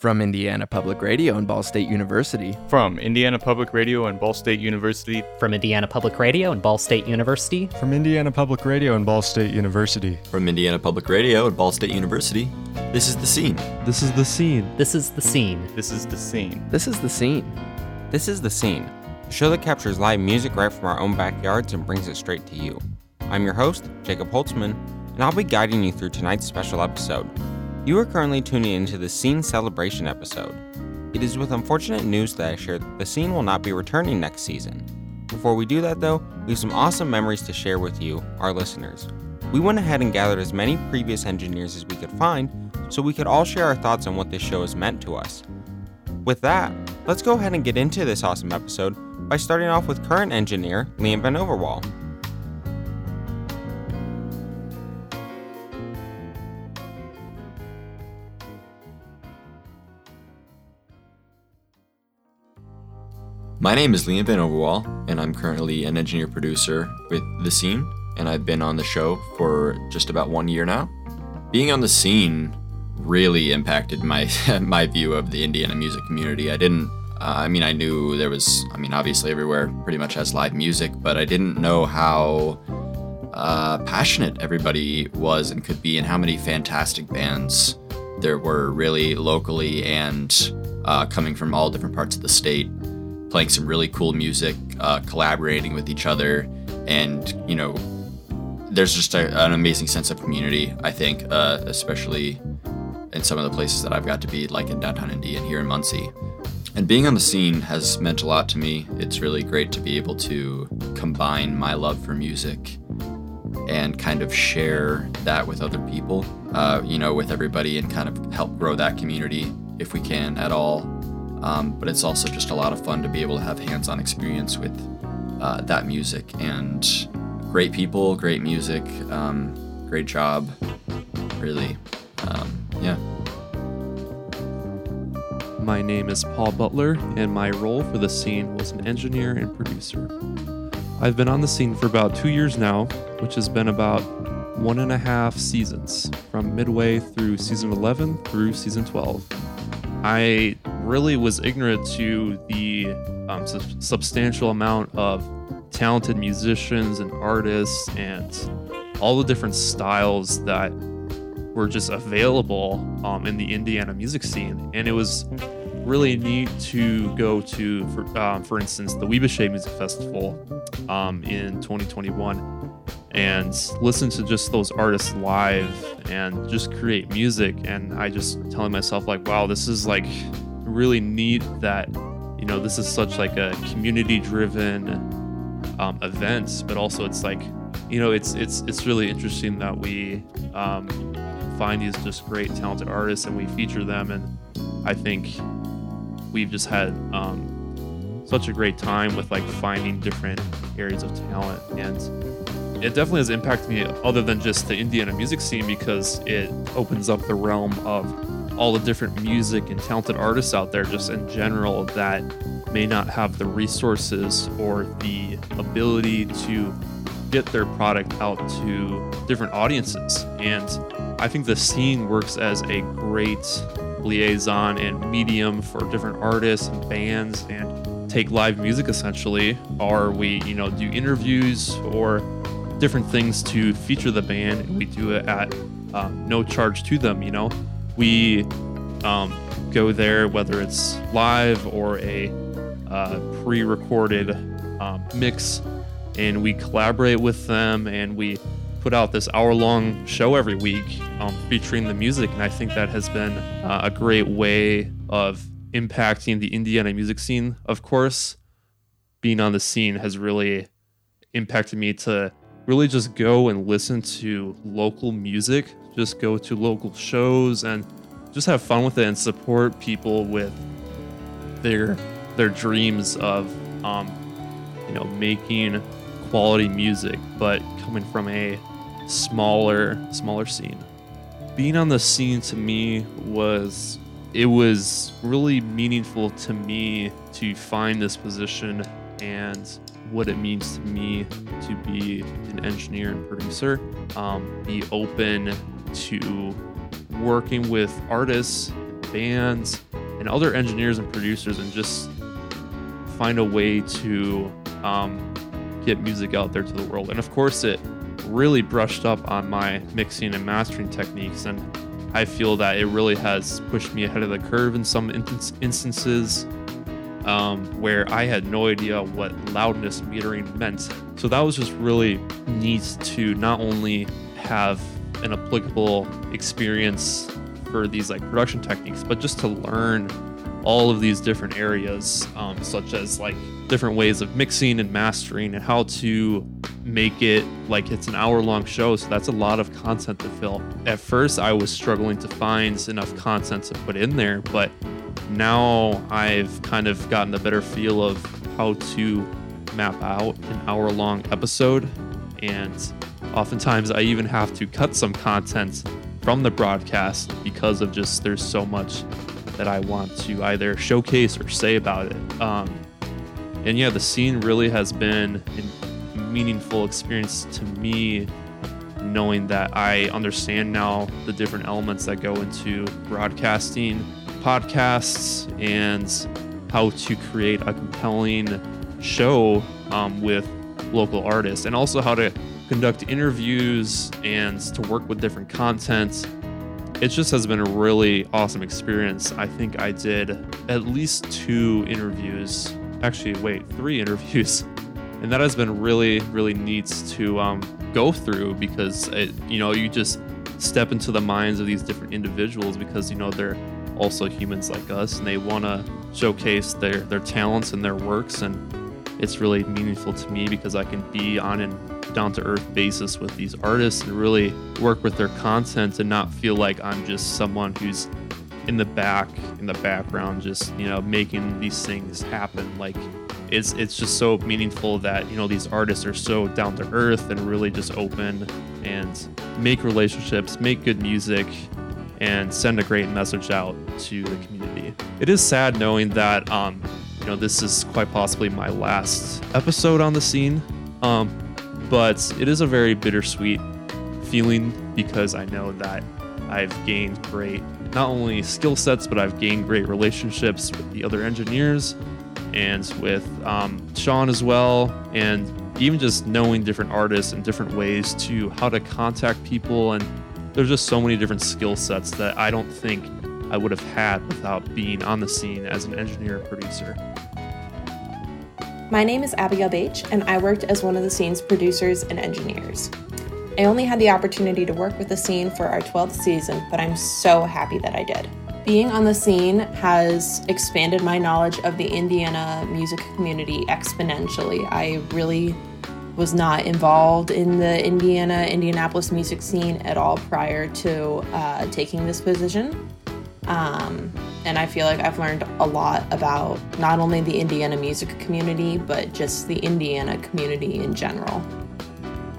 From Indiana Public Radio and Ball State University. From Indiana Public Radio and Ball State University. From Indiana Public Radio and Ball State University. From Indiana Public Radio and Ball State University. From Indiana Public Radio and Ball State University. This is The Scene. This is The Scene. This is The Scene. This is The Scene. This is The Scene. This is The Scene, a show that captures live music right from our own backyards and brings it straight to you. I'm your host, Jacob Holtzman, and I'll be guiding you through tonight's special episode. You are currently tuning into the Scene Celebration episode. It is with unfortunate news that I share that the Scene will not be returning next season. Before we do that, though, we have some awesome memories to share with you, our listeners. We went ahead and gathered as many previous engineers as we could find so we could all share our thoughts on what this show has meant to us. With that, let's go ahead and get into this awesome episode by starting off with current engineer Liam Van Overwall. My name is Liam Van Overwall, and I'm currently an engineer producer with The Scene, and I've been on the show for just about one year now. Being on The Scene really impacted my my view of the Indiana music community. I didn't, uh, I mean, I knew there was, I mean, obviously everywhere pretty much has live music, but I didn't know how uh, passionate everybody was and could be, and how many fantastic bands there were really locally and uh, coming from all different parts of the state playing some really cool music, uh, collaborating with each other, and you know, there's just a, an amazing sense of community. I think, uh, especially in some of the places that I've got to be, like in downtown Indy and here in Muncie. And being on the scene has meant a lot to me. It's really great to be able to combine my love for music and kind of share that with other people, uh, you know, with everybody and kind of help grow that community if we can at all. Um, but it's also just a lot of fun to be able to have hands-on experience with uh, that music and great people, great music, um, great job. Really, um, yeah. My name is Paul Butler, and my role for the scene was an engineer and producer. I've been on the scene for about two years now, which has been about one and a half seasons, from midway through season 11 through season 12. I really was ignorant to the um, sub- substantial amount of talented musicians and artists and all the different styles that were just available um, in the Indiana music scene. And it was really neat to go to, for, um, for instance, the Weebusha Music Festival um, in 2021 and listen to just those artists live and just create music. And I just telling myself like, wow, this is like really neat that you know this is such like a community driven um, event, but also it's like you know it's it's it's really interesting that we um, find these just great talented artists and we feature them and I think we've just had um, such a great time with like finding different areas of talent. And it definitely has impacted me other than just the Indiana music scene because it opens up the realm of all the different music and talented artists out there just in general that may not have the resources or the ability to get their product out to different audiences. And i think the scene works as a great liaison and medium for different artists and bands and take live music essentially. Or we you know do interviews or different things to feature the band. And we do it at uh, no charge to them you know we um, go there whether it's live or a uh, pre-recorded um, mix and we collaborate with them and we put out this hour-long show every week um, featuring the music and i think that has been uh, a great way of impacting the indiana music scene. Of course being on the scene has really impacted me to really just go and listen to local music just go to local shows and just have fun with it and support people with their their dreams of um, you know making quality music but coming from a smaller smaller scene. Being on the scene to me was it was really meaningful to me to find this position and what it means to me to be an engineer and producer um, be open to working with artists bands and other engineers and producers and just find a way to um, get music out there to the world. And of course, it really brushed up on my mixing and mastering techniques. And I feel that it really has pushed me ahead of the curve in some instances um, where I had no idea what loudness metering meant. So that was just really neat to not only have an applicable experience for these like production techniques, but just to learn all of these different areas, um, such as like different ways of mixing and mastering and how to make it like it's an hour long show. So that's a lot of content to fill. At first, I was struggling to find enough content to put in there, but now I've kind of gotten a better feel of how to map out an hour long episode. And oftentimes, I even have to cut some content from the broadcast because of just there's so much that I want to either showcase or say about it. Um, and yeah, the scene really has been a meaningful experience to me, knowing that I understand now the different elements that go into broadcasting podcasts and how to create a compelling show um, with local artists, and also how to conduct interviews and to work with different content it just has been a really awesome experience. I think I did at least two interviews. Actually, wait, three interviews. And that has been really, really neat to um, go through because, it, you know, you just step into the minds of these different individuals because, you know, they're also humans like us and they want to showcase their, their talents and their works. And it's really meaningful to me because I can be on an down to earth basis with these artists and really work with their content and not feel like I'm just someone who's in the back in the background just you know making these things happen. Like it's it's just so meaningful that you know these artists are so down to earth and really just open and make relationships make good music and send a great message out to the community. It is sad knowing that um you know this is quite possibly my last episode on the scene. Um but it is a very bittersweet feeling because I know that I've gained great, not only skill sets, but I've gained great relationships with the other engineers and with um, Sean as well. And even just knowing different artists and different ways to how to contact people. And there's just so many different skill sets that I don't think I would have had without being on the scene as an engineer producer. My name is Abigail Bache, and I worked as one of the scene's producers and engineers. I only had the opportunity to work with the scene for our 12th season, but I'm so happy that I did. Being on the scene has expanded my knowledge of the Indiana music community exponentially. I really was not involved in the Indiana, Indianapolis music scene at all prior to uh, taking this position. Um, and I feel like I've learned a lot about not only the Indiana music community, but just the Indiana community in general.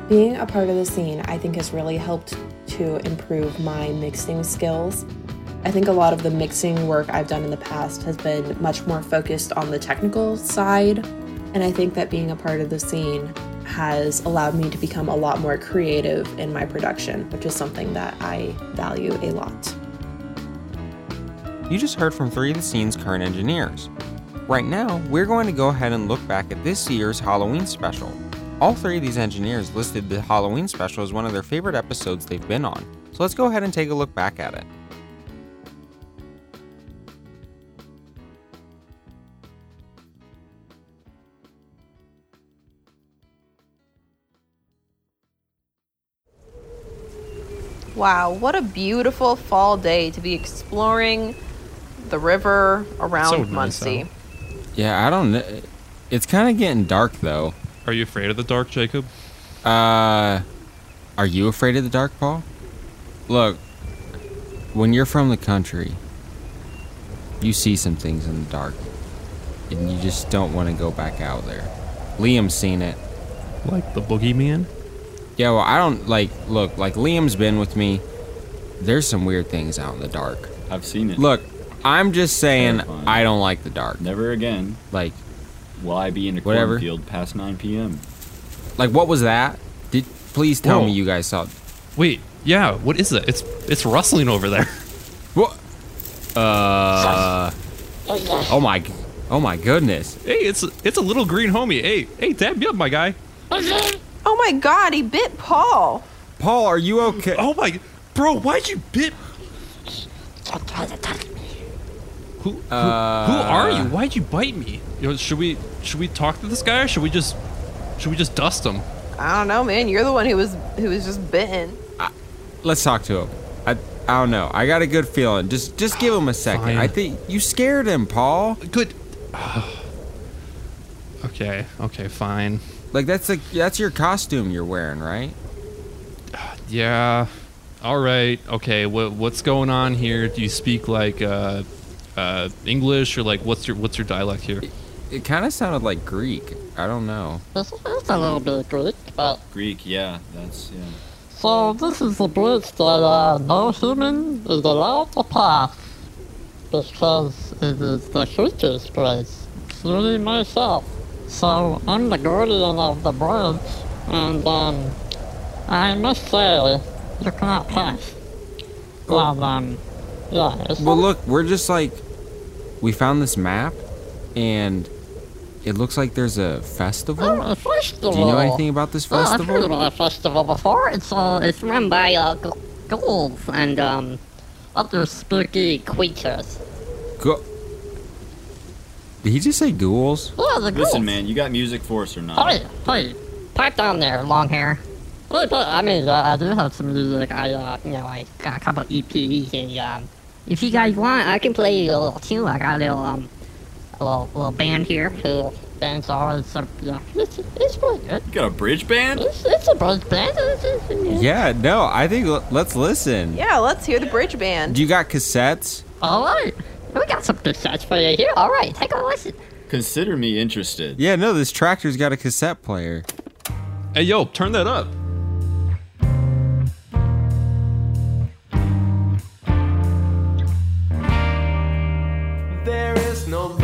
Being a part of the scene, I think, has really helped to improve my mixing skills. I think a lot of the mixing work I've done in the past has been much more focused on the technical side, and I think that being a part of the scene has allowed me to become a lot more creative in my production, which is something that I value a lot. You just heard from three of the scene's current engineers. Right now, we're going to go ahead and look back at this year's Halloween special. All three of these engineers listed the Halloween special as one of their favorite episodes they've been on, so let's go ahead and take a look back at it. Wow, what a beautiful fall day to be exploring the river around So nice Muncie. out. Yeah, I don't know. It's kind of getting dark though. Are you afraid of the dark, Jacob? Uh, are you afraid of the dark, Paul? Look, when you're from the country, you see some things in the dark, and you just don't want to go back out there. Liam's seen it. Like the boogeyman? Yeah, well, I don't like. Look, like Liam's been with me. There's some weird things out in the dark. I've seen it. Look, I'm just saying Terrifying. I don't like the dark. Never again Like, will I be in a Whatever. cornfield past 9 p.m. like what was that? Did please tell Whoa. me you guys saw? Wait, yeah, what is that? It's it's rustling over there. What? Uh. Oh my. Oh my goodness. Hey, it's it's a little green homie. Hey, hey, dab me up, my guy. Oh my god, he bit Paul. Paul, are you okay? Oh my, bro, why'd you bit? Who, who, Uh, who are you? Why'd you bite me? You know, should we should we talk to this guy or should we just should we just dust him? I don't know, man. You're the one who was who was just bitten. Let's talk to him. I I don't know. I got a good feeling. Just just give him a second. Fine. I think you scared him, Paul. Good. okay, okay, fine. Like that's like that's your costume you're wearing, right? Yeah. All right. Okay. What what's going on here? Do you speak like uh, uh, English or like what's your what's your dialect here? It kind of sounded like Greek. I don't know. It's, it's a little bit Greek, but Greek, yeah, that's yeah. so this is the bridge that uh, no human is allowed to pass because it is the creature's bridge, including myself. So I'm the guardian of the bridge, and um, I must say you cannot pass. Well, um, yeah, it's Well, look, we're just like we found this map, and it looks like there's a festival. Oh, a festival. Do you know anything about this Oh, I've heard festival? about a festival before. It's uh, it's run by uh, ghouls and um, other spooky creatures. Go- Did he just say ghouls? Yeah, the ghouls. Listen, man, you got music for us or not? Hey, hey, pipe down there, long hair. I mean, uh, I do have some music. I, uh, you know, I got a couple EPs, and um, if you guys want, I can play you a little tune. I got a little um, a little, little band here who bands all. It's, uh, you know, it's, it's pretty good. You got a bridge band? It's, it's a buzz band. It's, it's, it's, Yeah, no, I think l- let's listen. Yeah, let's hear the bridge band. Do you got cassettes? All right. We got some cassettes for you here. All right, take a listen. Consider me interested. Yeah, no, this tractor's got a cassette player. Hey, yo, turn that up. No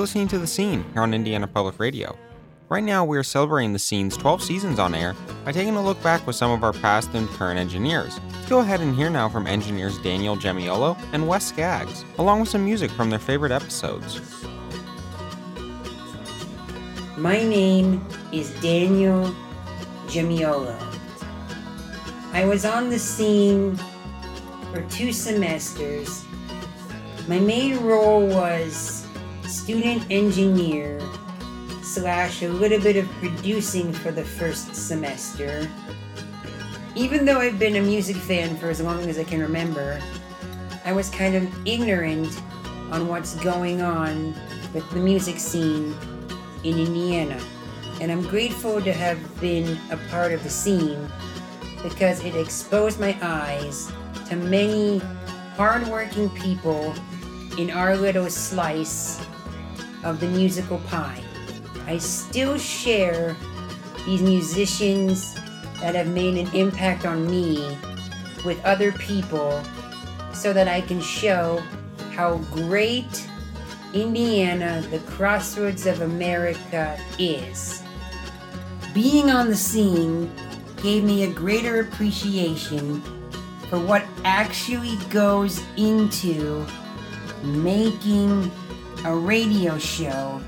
You're listening to The Scene here on Indiana Public Radio. Right now, we are celebrating The Scene's 12 seasons on air by taking a look back with some of our past and current engineers. Let's go ahead and hear now from engineers Daniel Gemiolo and Wes Skaggs, along with some music from their favorite episodes. My name is Daniel Gemiolo. I was on the scene for two semesters. My main role was student engineer slash a little bit of producing for the first semester. Even though I've been a music fan for as long as I can remember, I was kind of ignorant on what's going on with the music scene in Indiana. And I'm grateful to have been a part of the scene because it exposed my eyes to many hardworking people in our little slice of the musical pie. I still share these musicians that have made an impact on me with other people so that I can show how great Indiana, the crossroads of America, is. Being on the scene gave me a greater appreciation for what actually goes into making a radio show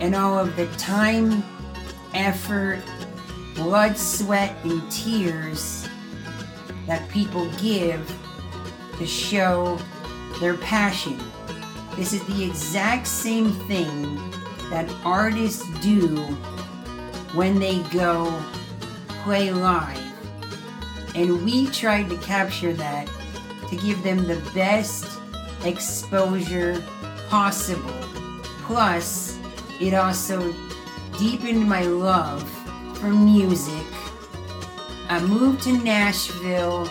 and all of the time, effort, blood, sweat, and tears that people give to show their passion. This is the exact same thing that artists do when they go play live. And we tried to capture that to give them the best exposure possible. Plus, it also deepened my love for music. I moved to Nashville,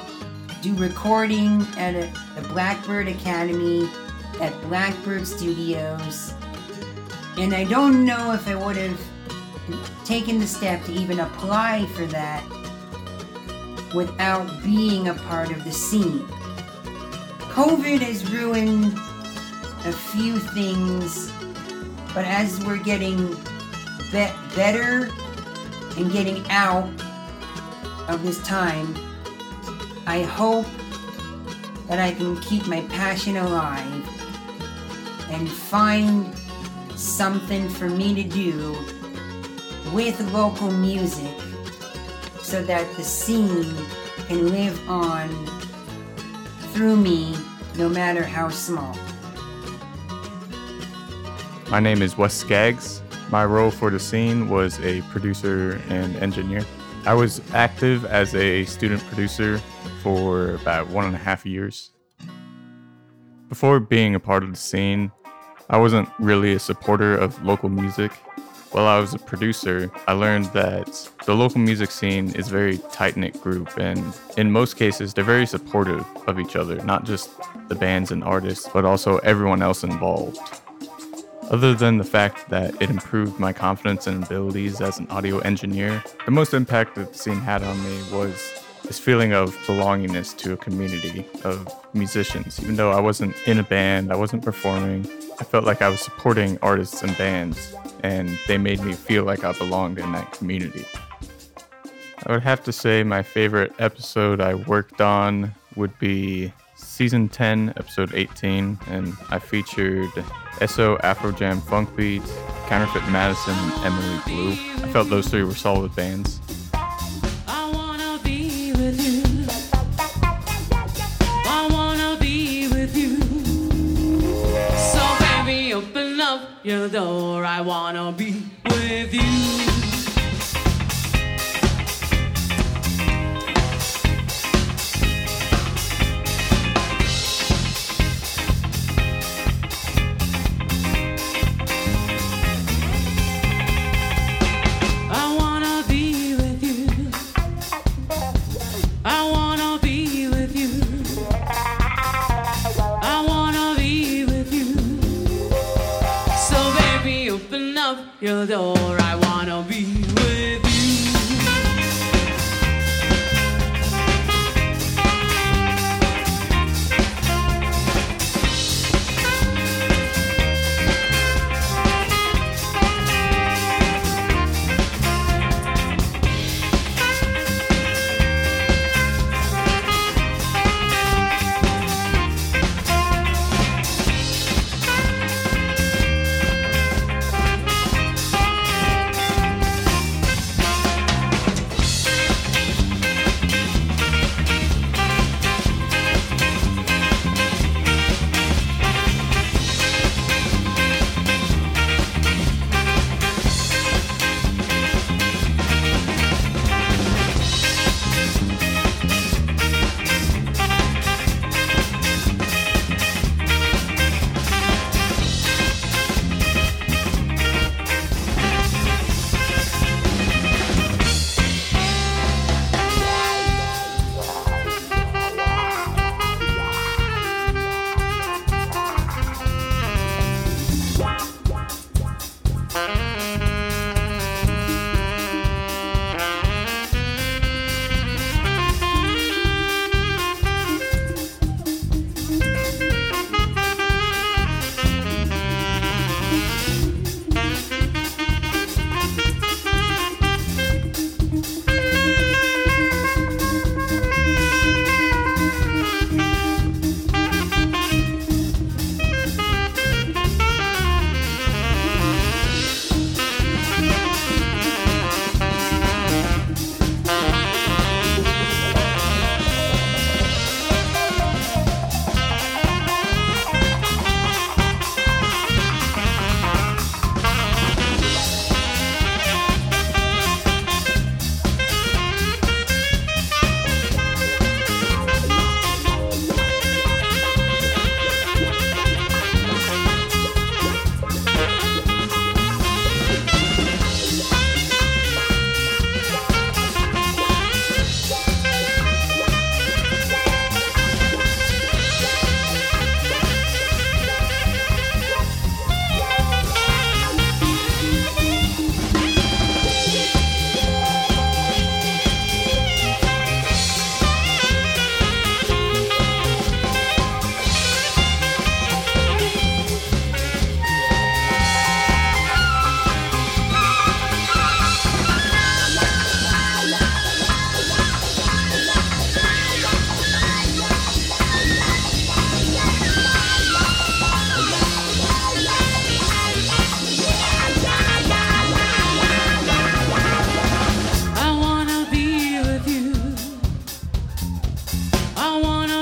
do recording at a, the Blackbird Academy at Blackbird Studios. And I don't know if I would have taken the step to even apply for that without being a part of the scene. COVID has ruined a few things, but as we're getting be- better and getting out of this time, I hope that I can keep my passion alive and find something for me to do with local music so that the scene can live on through me no matter how small. My name is Wes Skaggs. My role for the scene was a producer and engineer. I was active as a student producer for about one and a half years. Before being a part of the scene, I wasn't really a supporter of local music. While I was a producer, I learned that the local music scene is a very tight knit group, and in most cases, they're very supportive of each other, not just the bands and artists, but also everyone else involved. Other than the fact that it improved my confidence and abilities as an audio engineer, the most impact that the scene had on me was this feeling of belongingness to a community of musicians. Even though I wasn't in a band, I wasn't performing, I felt like I was supporting artists and bands, and they made me feel like I belonged in that community. I would have to say my favorite episode I worked on would be season 10, episode 18, and I featured SO Afrojam Funk Beat, Counterfeit Madison, and Emily Blue. I felt those three were solid bands. Your door. I wanna be with you.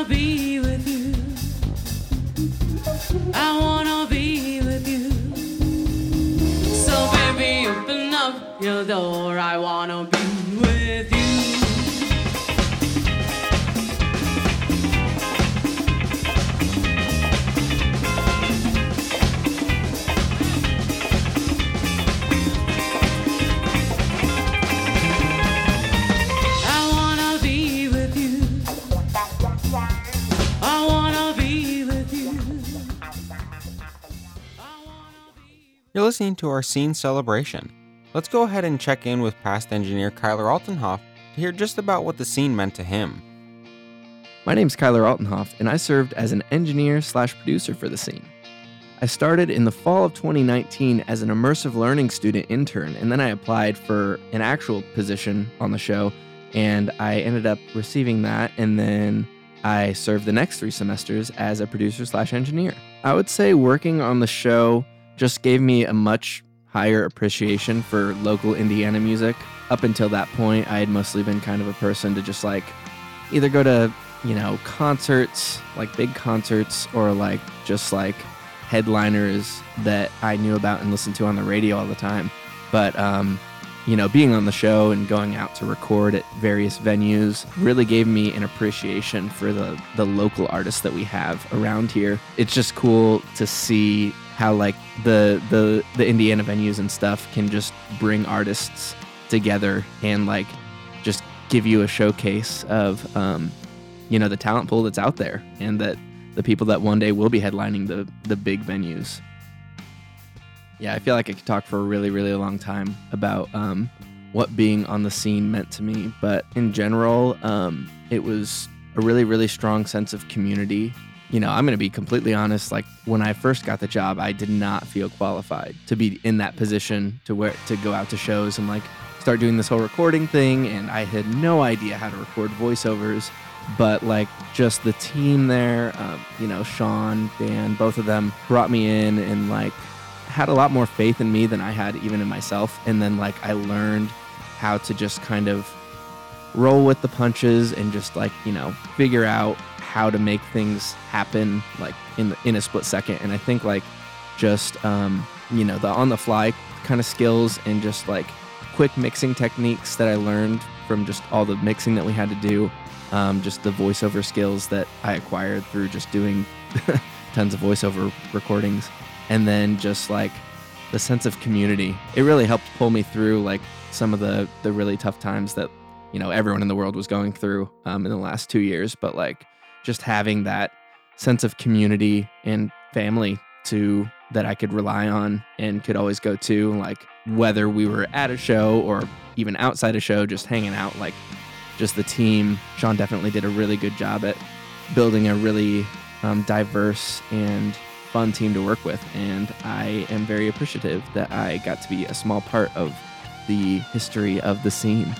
Be with you. I wanna be with you. So baby, open up your door. I wanna be listening to our scene celebration. Let's go ahead and check in with past engineer Kyler Altenhoff to hear just about what the scene meant to him. My name's Kyler Altenhoff, and I served as an engineer slash producer for the scene. I started in the fall of 2019 as an immersive learning student intern, and then I applied for an actual position on the show, and I ended up receiving that, and then I served the next three semesters as a producer slash engineer. I would say working on the show just gave me a much higher appreciation for local Indiana music. Up until that point, I had mostly been kind of a person to just like either go to, you know, concerts, like big concerts, or like just like headliners that I knew about and listened to on the radio all the time. But, um, you know, being on the show and going out to record at various venues really gave me an appreciation for the, the local artists that we have around here. It's just cool to see how like the the the Indiana venues and stuff can just bring artists together and like just give you a showcase of um, you know the talent pool that's out there and that the people that one day will be headlining the the big venues. Yeah, I feel like I could talk for a really really long time about um, what being on the scene meant to me, but in general, um, it was a really really strong sense of community. You know, I'm going to be completely honest. Like when I first got the job, I did not feel qualified to be in that position to where to go out to shows and like start doing this whole recording thing. And I had no idea how to record voiceovers but like just the team there um, you know sean dan both of them brought me in and like had a lot more faith in me than i had even in myself. And then like i learned how to just kind of roll with the punches and just like you know figure out how to make things happen like in the, in a split second. And i think like just um you know the on the fly kind of skills and just like quick mixing techniques that i learned from just all the mixing that we had to do um, just the voiceover skills that I acquired through just doing tons of voiceover recordings, and then just like the sense of community. It really helped pull me through like some of the the really tough times that you know everyone in the world was going through um, in the last two years. But like just having that sense of community and family to that I could rely on and could always go to, like whether we were at a show or even outside a show, just hanging out, like just the team. Sean definitely did a really good job at building a really um, diverse and fun team to work with. And I am very appreciative that I got to be a small part of the history of the scene.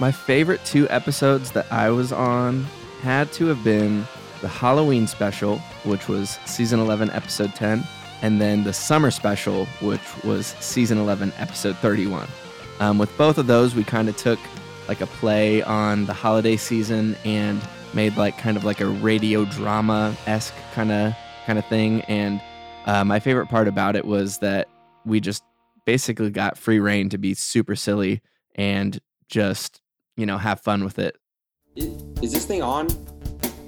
My favorite two episodes that I was on had to have been the Halloween special, which was season 11, episode 10, and then the summer special, which was season 11, episode 31. Um, with both of those, we kind of took like a play on the holiday season and made like kind of like a radio drama esque kind of kind of thing. And uh, my favorite part about it was that we just basically got free rein to be super silly and just you know have fun with it. Is this thing on?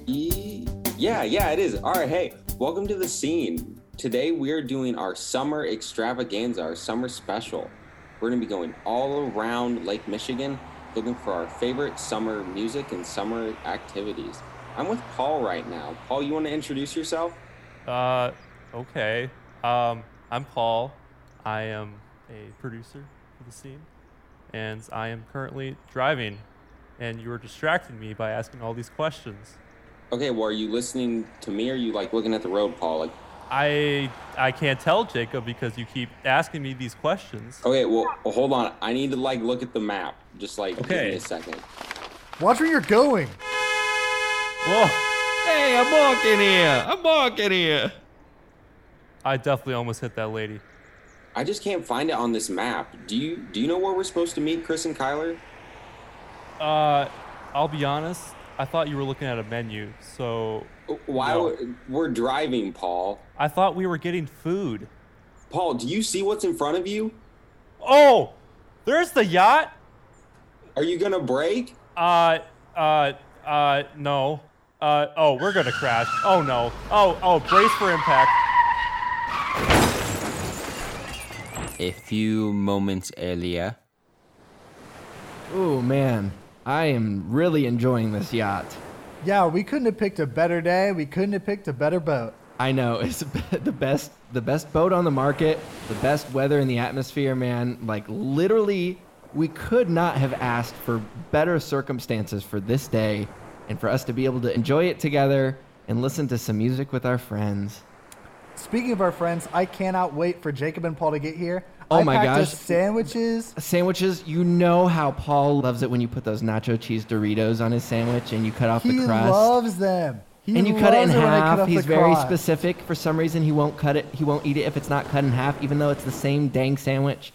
Yeah, yeah, it is. All right, hey, welcome to the scene. Today we are doing our summer extravaganza, our summer special. We're going to be going all around Lake Michigan looking for our favorite summer music and summer activities. I'm with Paul right now. Paul, you want to introduce yourself? Uh, okay. Um, I'm Paul. I am a producer for the scene, and I am currently driving. And you were distracting me by asking all these questions. Okay, well, are you listening to me or are you like looking at the road, Paul? Like, I I can't tell Jacob because you keep asking me these questions. okay, well, well, hold on. I need to like look at the map. Just like give me Okay. a second. Watch where you're going. Whoa! Hey, I'm walking here. I'm walking here. I definitely almost hit that lady. I just can't find it on this map. Do you do you know where we're supposed to meet, Chris and Kyler? Uh, I'll be honest. I thought you were looking at a menu, so Why No. we're driving, Paul? I thought we were getting food. Paul, do you see what's in front of you? Oh, there's the yacht. Are you gonna brake? Uh, uh, uh, no. Uh, oh, we're gonna crash. Oh no. Oh, oh, brace for impact. A few moments earlier. Oh man, I am really enjoying this yacht. Yeah, we couldn't have picked a better day. We couldn't have picked a better boat. I know it's the best, the best boat on the market, the best weather in the atmosphere, man. Like literally, we could not have asked for better circumstances for this day, and for us to be able to enjoy it together and listen to some music with our friends. Speaking of our friends, I cannot wait for Jacob and Paul to get here. Oh I my gosh. sandwiches. Sandwiches, you know how Paul loves it when you put those nacho cheese Doritos on his sandwich and you cut off He the crust. He loves them. He and you cut it in loves when I cut half. He's very crust. specific. For some reason, he won't cut it. He won't eat it if it's not cut in half, even though it's the same dang sandwich.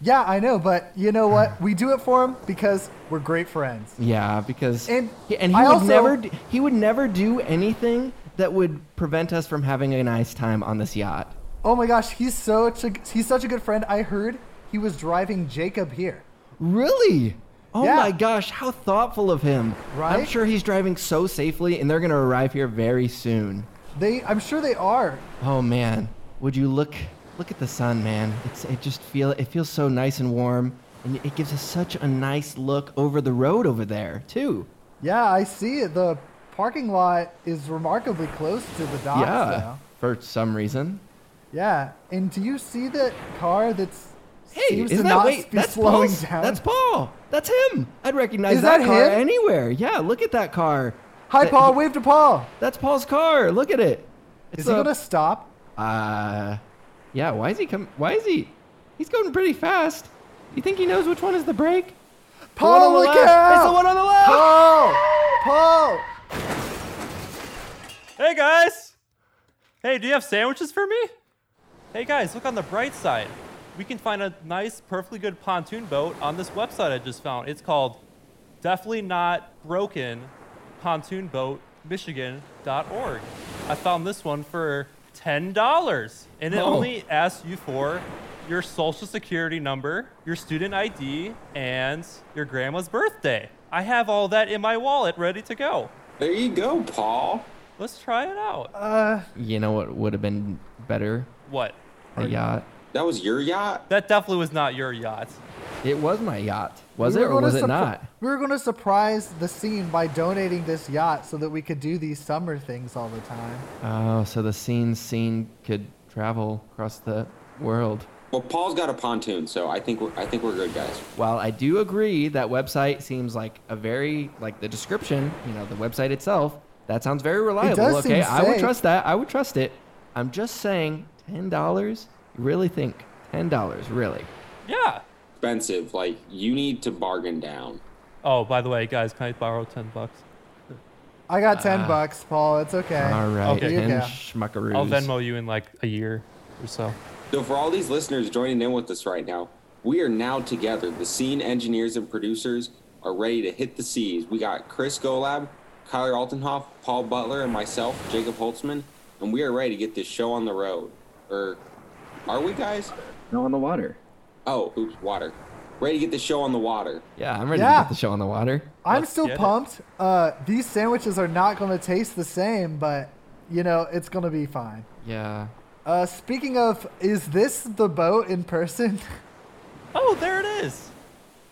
Yeah, I know, but you know what? We do it for him because we're great friends. Yeah, because And he, and he I would also- never d- he would never do anything that would prevent us from having a nice time on this yacht. Oh my gosh, he's such a he's such a good friend. I heard he was driving Jacob here. Really? Oh Yeah. my gosh, how thoughtful of him! Right? I'm sure he's driving so safely, and they're gonna arrive here very soon. They, I'm sure they are. Oh man, would you look look at the sun, man? It's it just feel it feels so nice and warm, and it gives us such a nice look over the road over there too. Yeah, I see it. The parking lot is remarkably close to the docks yeah, now. for some reason. Yeah, and do you see that car that's Hey, seems is to that not wait? That's slowing Paul's, down? That's Paul. That's him. I'd recognize that, that car him? anywhere. Yeah, look at that car. Hi, That- Paul. he- wave to Paul. That's Paul's car. Look at it. it. Is he a- gonna stop? Uh, yeah. Why is he come? Why is he? He's going pretty fast. You think he knows which one is the brake? The one Paul, on the look left. out! It's the one on the left. Paul, Paul. Hey guys! Hey, do you have sandwiches for me? Hey guys, look on the bright side. We can find a nice, perfectly good pontoon boat on this website I just found. It's called Definitely Not Broken Pontoon Boat Michigan.org. I found this one for $10 and it Oh. only asks you for your social security number, your student ID, and your grandma's birthday. I have all that in my wallet ready to go. There you go, Paul. Let's try it out. Uh, You know what would have been better? What? A yacht. That was your yacht? That definitely was not your yacht. It was my yacht. Was we it or gonna was it surpri- not? We were going to surprise the scene by donating this yacht so that we could do these summer things all the time. Oh, so the scene scene could travel across the world. Well, Paul's got a pontoon, so I think we're I think we're good, guys. Well, I do agree that website seems like a very like the description, you know, the website itself, that sounds very reliable. does okay, seem I would trust that. I would trust it. I'm just saying, ten dollars. You really think ten dollars? Really? Yeah. Expensive. Like you need to bargain down. Oh, by the way, guys, can I borrow 10 bucks? I got 10 Ah. bucks, Paul. It's okay. All right, Okay. Ten schmuckaroos. I'll Venmo you in like a year or so. So for all these listeners joining in with us right now, we are now together. The scene engineers and producers are ready to hit the seas. We got Chris Golab, Kyler Altenhoff, Paul Butler, and myself, Jacob Holtzman, and we are ready to get this show on the road. Or are we guys? No, on the water. Oh, oops, water. Ready to get the show on the water. Yeah, I'm ready Yeah. to get the show on the water. I'm Let's still pumped. Uh, these sandwiches are not going to taste the same, but you know it's going to be fine. Yeah. Uh, speaking of, is this the boat in person? Oh, there it is.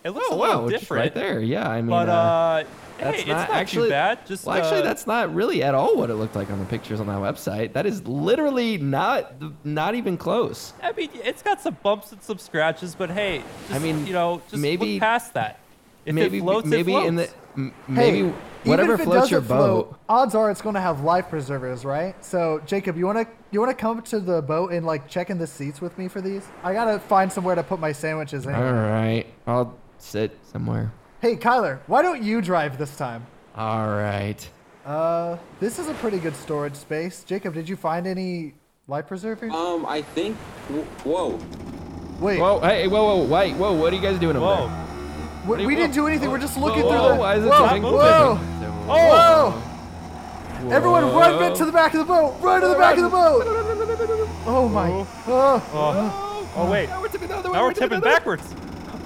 It looks Oh a wow, little it's just different. right there. Yeah, I mean, but uh, uh, that's hey, it's not not actually too bad. Just well, actually, uh, that's not really at all what it looked like on the pictures on that website. That is literally not not even close. I mean, it's got some bumps and some scratches, but hey, just, I mean, you know, just maybe- look past that. If maybe it floats, maybe it floats. in the m- Hey, maybe whatever even if it floats your boat. float, odds are it's going to have life preservers, right? So, Jacob, you want to you want to come to the boat and like check in the seats with me for these? I gotta find somewhere to put my sandwiches in. All right, I'll sit somewhere. Hey, Kyler, why don't you drive this time? All right. Uh, this is a pretty good storage space. Jacob, did you find any life preservers? Um, I think. Whoa. Wait, Whoa, hey, whoa, whoa, wait, whoa, what are you guys doing over Whoa. there? we, we didn't do anything. We're just looking whoa, through whoa, the. why is it whoa, tipping? whoa. Whoa! Everyone, run bit to the back of the boat! Run to the back of the boat! Oh my! Oh, Oh, oh wait. Now we're tipping, now we're tipping backwards.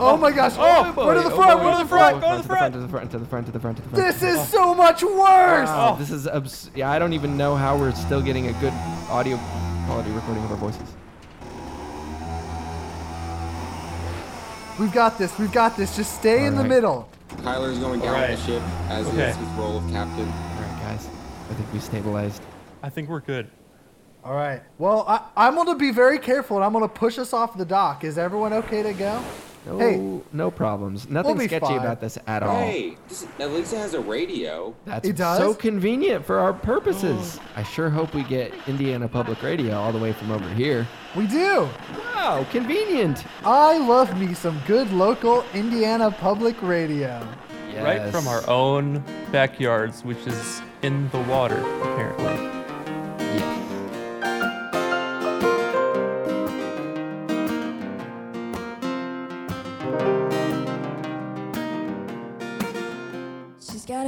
Oh my oh, gosh! Oh, Run oh, to the front! oh, Run boy. to the front! Go to the front. To the front, to the front, to the front, to the front. This is so much worse! Wow, This is abs- yeah. I don't even know how we're still getting a good audio quality recording of our voices. We've got this. We've got this. Just stay in the Alright. middle. Tyler's going down Alright. the ship as Okay. is his role of captain. All right, guys. I think we stabilized. I think we're good. All right. Well, I, I'm going to be very careful, and I'm going to push us off the dock. Is everyone okay to go? No, Hey. no problems. Nothing be sketchy fine. about this at all. Hey, this, at least it has a radio. That's It does? so convenient for our purposes. Oh. I sure hope we get Indiana Public Radio all the way from over here. We do. Wow, convenient. I love me some good local Indiana public radio. Right from our own backyards, which is in the water, apparently.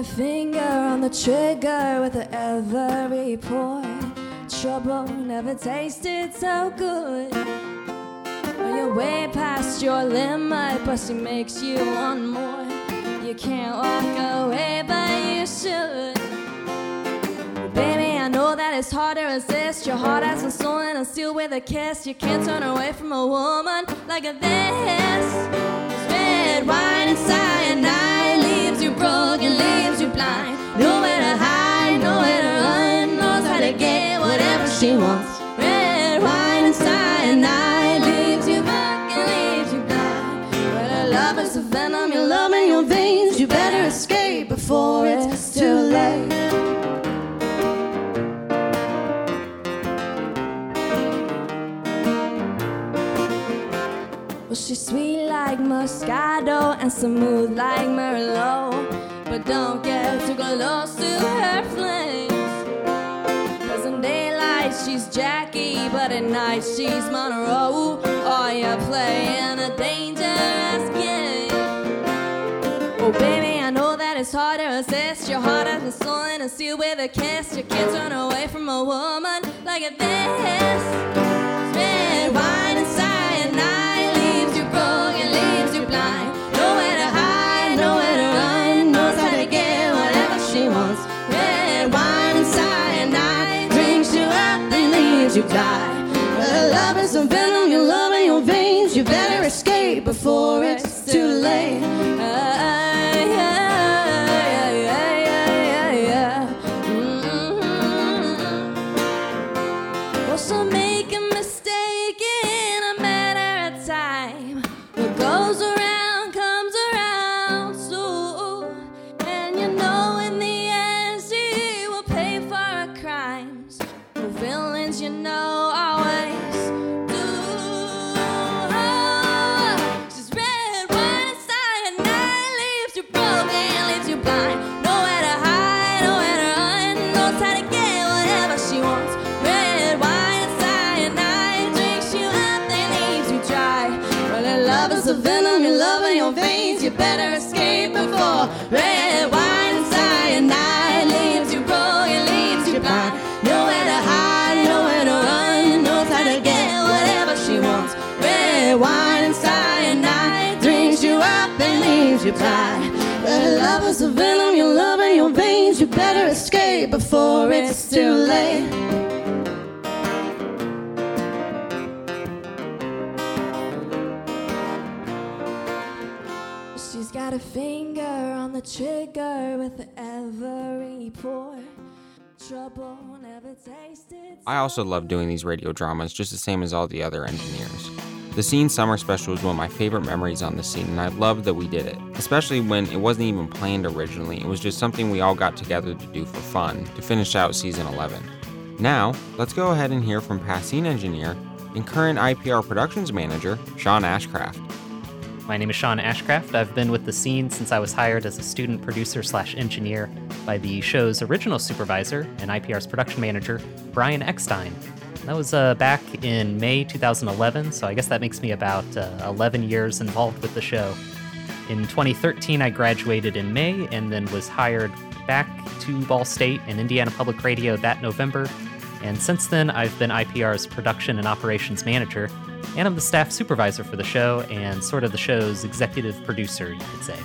A finger on the trigger with every pore. Trouble never tasted so good. You're way past your limit, but she makes you want more. You can't walk away, but you should. Baby, I know that it's hard to resist. Your heart has been stolen and sealed with a kiss. You can't turn away from a woman like this. Red wine and cyanide broken, leaves you blind. Nowhere to hide, nowhere to run. Knows how to get whatever she wants. Red wine and cyanide leaves you broken, leaves you blind. But her love is a venom, your love in your veins. You better escape before it's too late. Well, she's sweet like Moscato and smooth like Merlot. But don't get too close to her flames. Cause in daylight she's Jackie, but at night she's Monroe. Oh, you're playing a dangerous game. Oh, baby, I know that it's hard to resist. Your heart has been stolen and sealed with a kiss. You can't turn away from a woman like this. Red wine die. Her love is a venom, you love in your veins. You better escape before it's too late. Know, it's too late. She's got a finger on the trigger with every pore. Trouble never tasted. I also love doing these radio dramas just the same as all the other engineers. The Scene Summer Special is one of my favorite memories on the scene, and I love that we did it, especially when it wasn't even planned originally. It was just something we all got together to do for fun to finish out season 11. Now, let's go ahead and hear from past scene engineer and current IPR productions manager, Sean Ashcraft. My name is Sean Ashcraft. I've been with the scene since I was hired as a student producer slash engineer by the show's original supervisor and IPR's production manager, Brian Eckstein. That was uh, back in May 2011, so I guess that makes me about uh, 11 years involved with the show. In 2013, I graduated in May and then was hired back to Ball State and Indiana Public Radio that November, and since then I've been IPR's production and operations manager, and I'm the staff supervisor for the show and sort of the show's executive producer, you could say.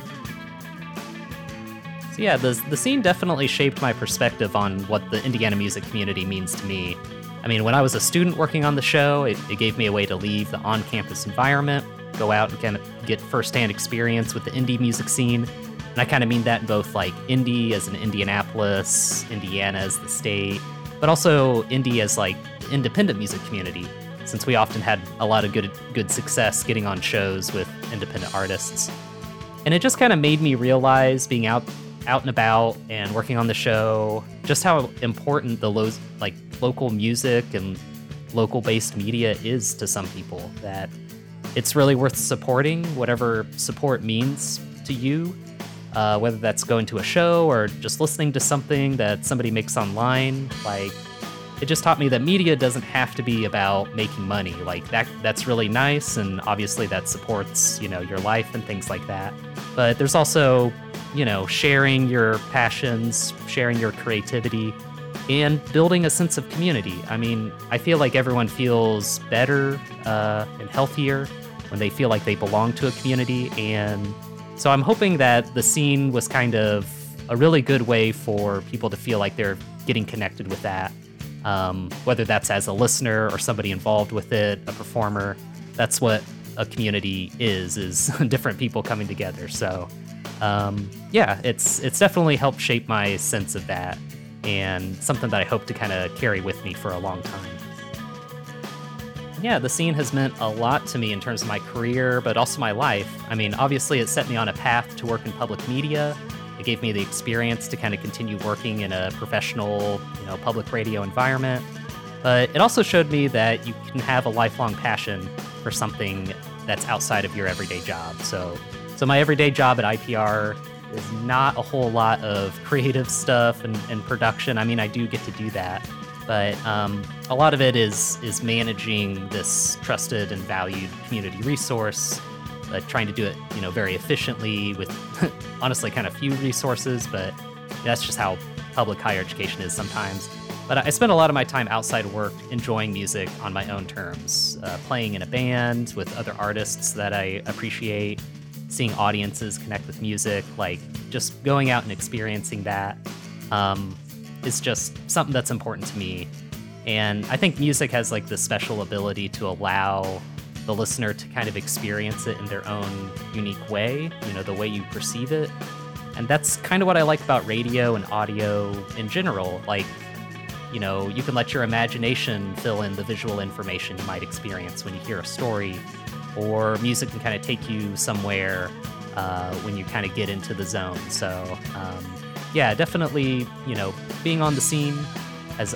So yeah, the the scene definitely shaped my perspective on what the Indiana music community means to me. I mean, when I was a student working on the show, it, it gave me a way to leave the on-campus environment, go out and kind of get firsthand experience with the indie music scene. And I kind of mean that in both like indie as in Indianapolis, Indiana as the state, but also indie as like the independent music community, since we often had a lot of good good success getting on shows with independent artists. And it just kind of made me realize being out out and about and working on the show just how important the lo- like local music and local based media is to some people that it's really worth supporting whatever support means to you uh, whether that's going to a show or just listening to something that somebody makes online. Like it just taught me that media doesn't have to be about making money. Like that that's really nice and obviously that supports you know your life and things like that. But there's also you know sharing your passions sharing your creativity and building a sense of community i mean i feel like everyone feels better uh, and healthier when they feel like they belong to a community and so i'm hoping that the scene was kind of a really good way for people to feel like they're getting connected with that um, whether that's as a listener or somebody involved with it, a performer. That's what a community is: is different people coming together. So, um, yeah, it's it's definitely helped shape my sense of that, and something that I hope to kind of carry with me for a long time. Yeah, the scene has meant a lot to me in terms of my career, but also my life. I mean, obviously, it set me on a path to work in public media, it gave me the experience to kind of continue working in a professional, you know, public radio environment. But it also showed me that you can have a lifelong passion for something that's outside of your everyday job. So, so my everyday job at IPR is not a whole lot of creative stuff and, and production. I mean, I do get to do that, but um, a lot of it is is managing this trusted and valued community resource uh, trying to do it, you know, very efficiently with honestly kind of few resources, but that's just how public higher education is sometimes. But I spend a lot of my time outside work enjoying music on my own terms, uh, playing in a band with other artists that I appreciate, seeing audiences connect with music, like just going out and experiencing that um, is just something that's important to me. And I think music has like this special ability to allow the listener to kind of experience it in their own unique way, you know, the way you perceive it. And that's kind of what I like about radio and audio in general. Like, you know, you can let your imagination fill in the visual information you might experience when you hear a story, or music can kind of take you somewhere uh, when you kind of get into the zone. So, um, yeah, definitely, you know, being on the scene has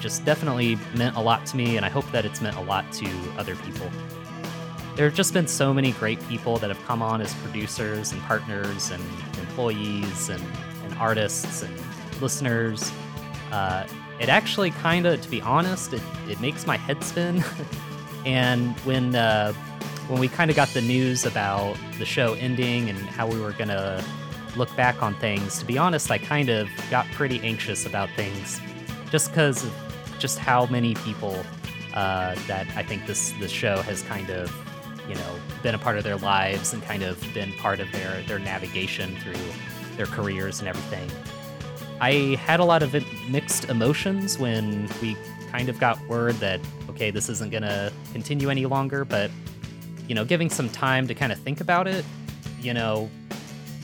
just definitely meant a lot to me, and I hope that it's meant a lot to other people there have just been so many great people that have come on as producers and partners and employees and, and artists and listeners. Uh, it actually kind of, to be honest, it, it makes my head spin. and when uh, when we kind of got the news about the show ending and how we were gonna look back on things, to be honest, I kind of got pretty anxious about things, just because of just how many people uh, that I think this this show has kind of you know been a part of their lives and kind of been part of their their navigation through their careers and everything. I had a lot of mixed emotions when we kind of got word that okay, this isn't going to continue any longer, but you know, giving some time to kind of think about it, you know,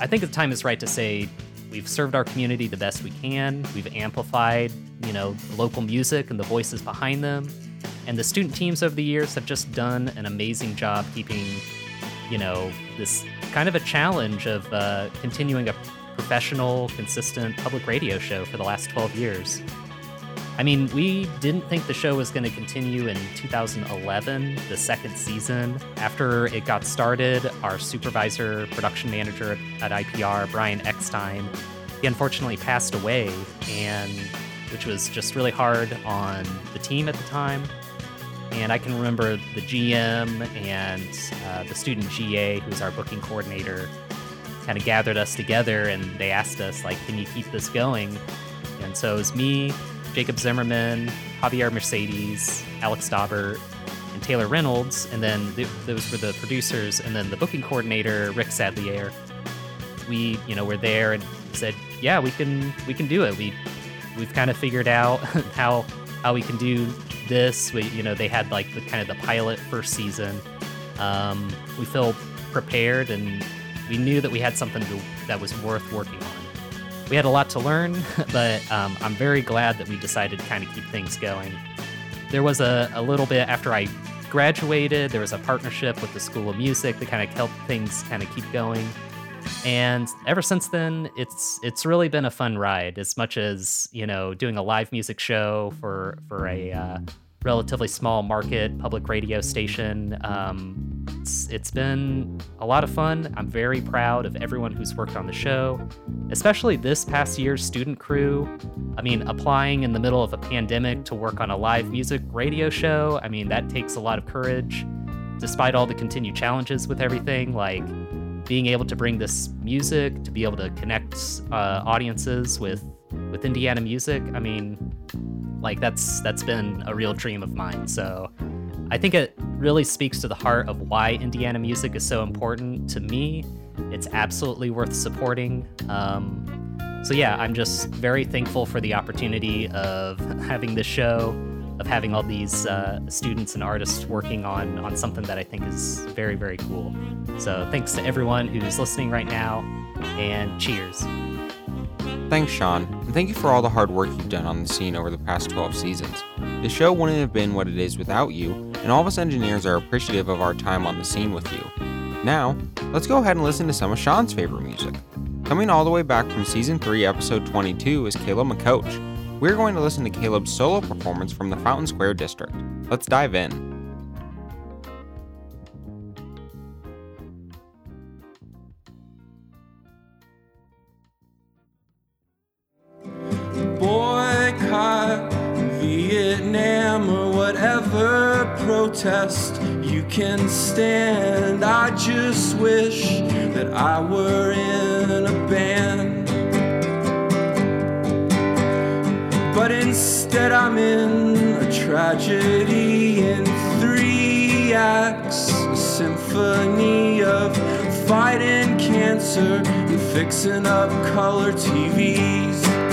I think the time is right to say we've served our community the best we can. We've amplified, you know, local music and the voices behind them. And the student teams over the years have just done an amazing job keeping, you know, this kind of a challenge of uh, continuing a professional, consistent public radio show for the last 12 years. I mean, we didn't think the show was going to continue in 2011, the second season. After it got started, our supervisor, production manager at IPR, Brian Eckstein, he unfortunately passed away, and which was just really hard on the team at the time. And I can remember the GM and uh, the student GA, who was our booking coordinator, kind of gathered us together and they asked us like, "Can you keep this going?" And so it was me, Jacob Zimmerman, Javier Mercedes, Alex Daubert, and Taylor Reynolds, and then th- those were the producers, and then the booking coordinator, Rick Sadlier. We, you know, were there and said, "Yeah, we can, we can do it. We, we've kind of figured out how how we can do this. We, you know, they had like the kind of the pilot first season. Um, we feel prepared, and we knew that we had something to, that was worth working on. We had a lot to learn, but um, I'm very glad that we decided to kind of keep things going. There was a, a little bit after I graduated, there was a partnership with the School of Music that kind of helped things kind of keep going. And ever since then, it's it's really been a fun ride. As much as you know, doing a live music show for for a uh, relatively small market public radio station. Um, it's it's been a lot of fun. I'm very proud of everyone who's worked on the show, especially this past year's student crew. I mean, applying in the middle of a pandemic to work on a live music radio show. I mean, that takes a lot of courage, despite all the continued challenges with everything. Like being able to bring this music to be able to connect uh, audiences with with Indiana music. I mean, like that's that's been a real dream of mine. So I think it really speaks to the heart of why Indiana music is so important to me. It's absolutely worth supporting. Um, so yeah, I'm just very thankful for the opportunity of having this show, of having all these uh, students and artists working on on something that I think is very very cool. So thanks to everyone who's listening right now, and cheers. Thanks, Sean, and thank you for all the hard work you've done on the scene over the past 12 seasons. The show wouldn't have been what it is without you, and all of us engineers are appreciative of our time on the scene with you. Now, let's go ahead and listen to some of Sean's favorite music. Coming all the way back from Season 3, Episode 22 is Caleb McCoach. We're going to listen to Caleb's solo performance from the Fountain Square District. Let's dive in. Protest you can stand. I just wish that I were in a band. But instead, I'm in a tragedy in three acts, a symphony of fighting cancer and fixing up color TVs.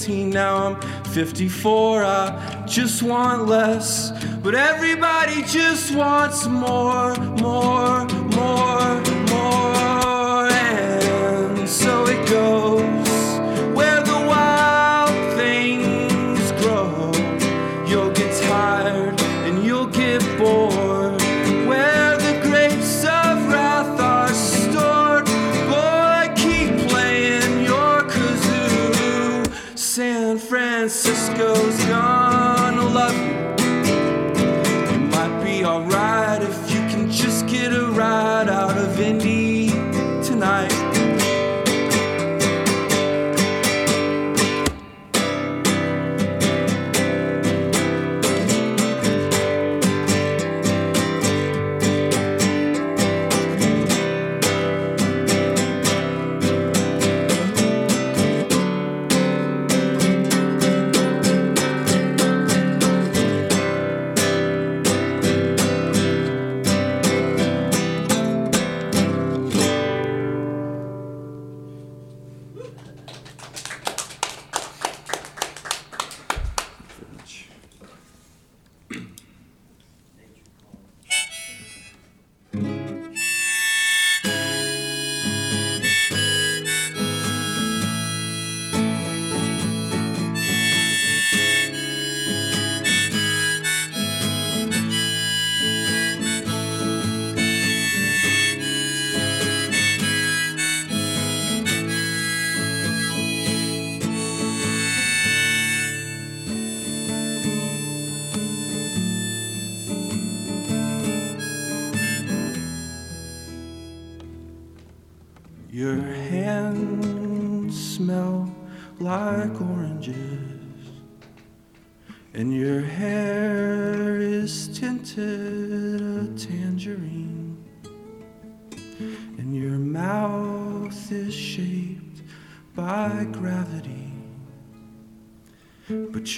18. Now I'm 54. I just want less. But everybody just wants more, more, more,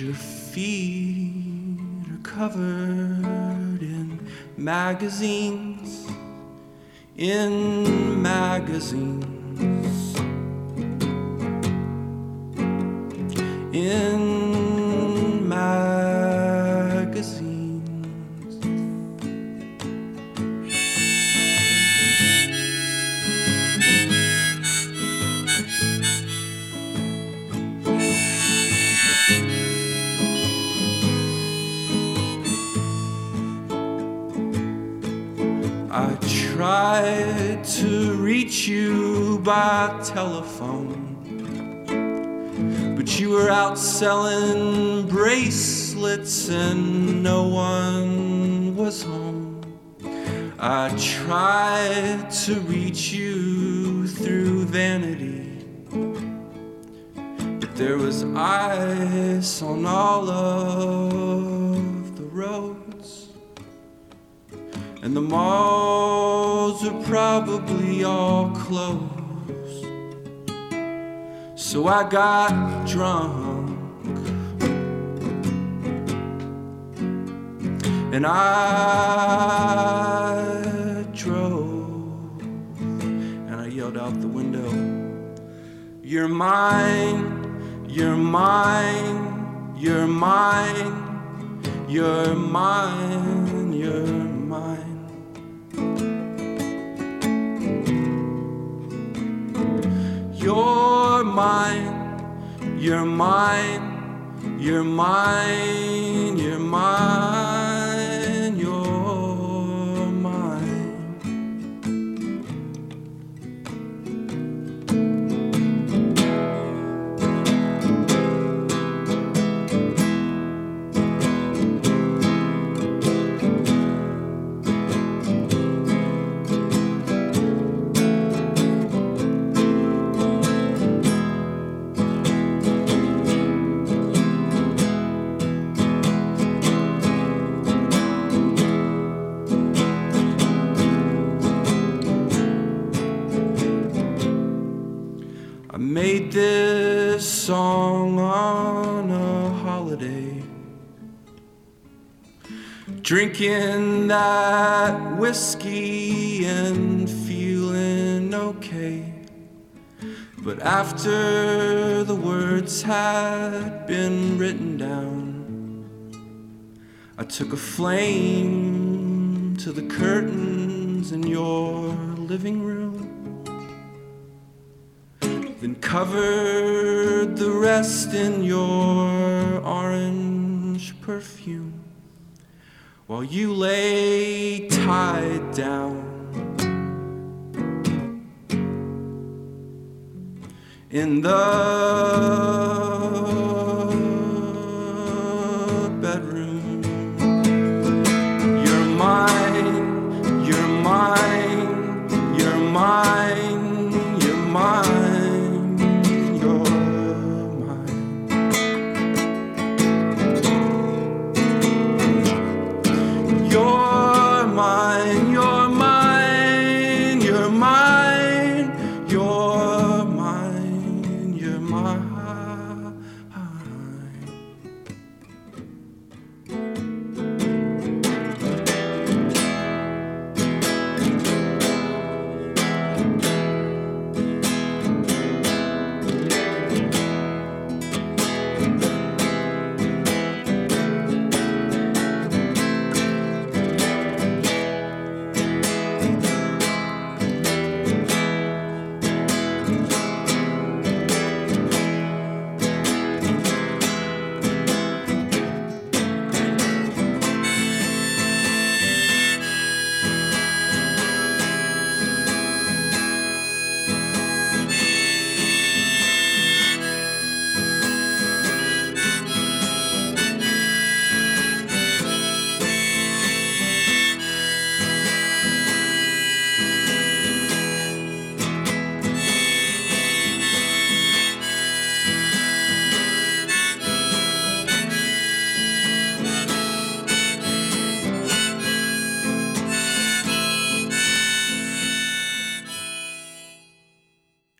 your feet are covered in magazines in magazines. In telephone, but you were out selling bracelets and no one was home. I tried to reach you through vanity, but there was ice on all of the roads. And the malls are probably all closed. So I got drunk. And I drove. And I yelled out the window You're mine, you're mine, you're mine, you're mine, you're mine. You're mine, you're mine, you're mine, you're mine, made this song on a holiday. Drinking that whiskey and feeling okay. But after the words had been written down, I took a flame to the curtains in your living room then covered the rest in your orange perfume. While you lay tied down in the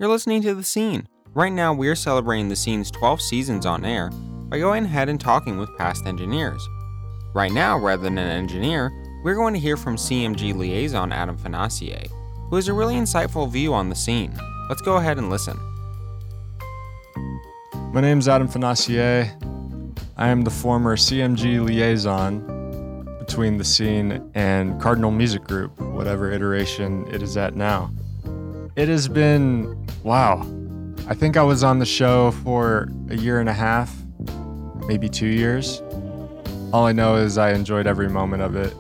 You're listening to The Scene. Right now, we're celebrating The Scene's 12 seasons on air by going ahead and talking with past engineers. Right now, rather than an engineer, we're going to hear from CMG liaison Adam Financier, who has a really insightful view on the scene. Let's go ahead and listen. My name is Adam Financier. I am the former CMG liaison between the scene and Cardinal Music Group, whatever iteration it is at now. It has been, wow. I think I was on the show for a year and a half, maybe two years. All I know is I enjoyed every moment of it,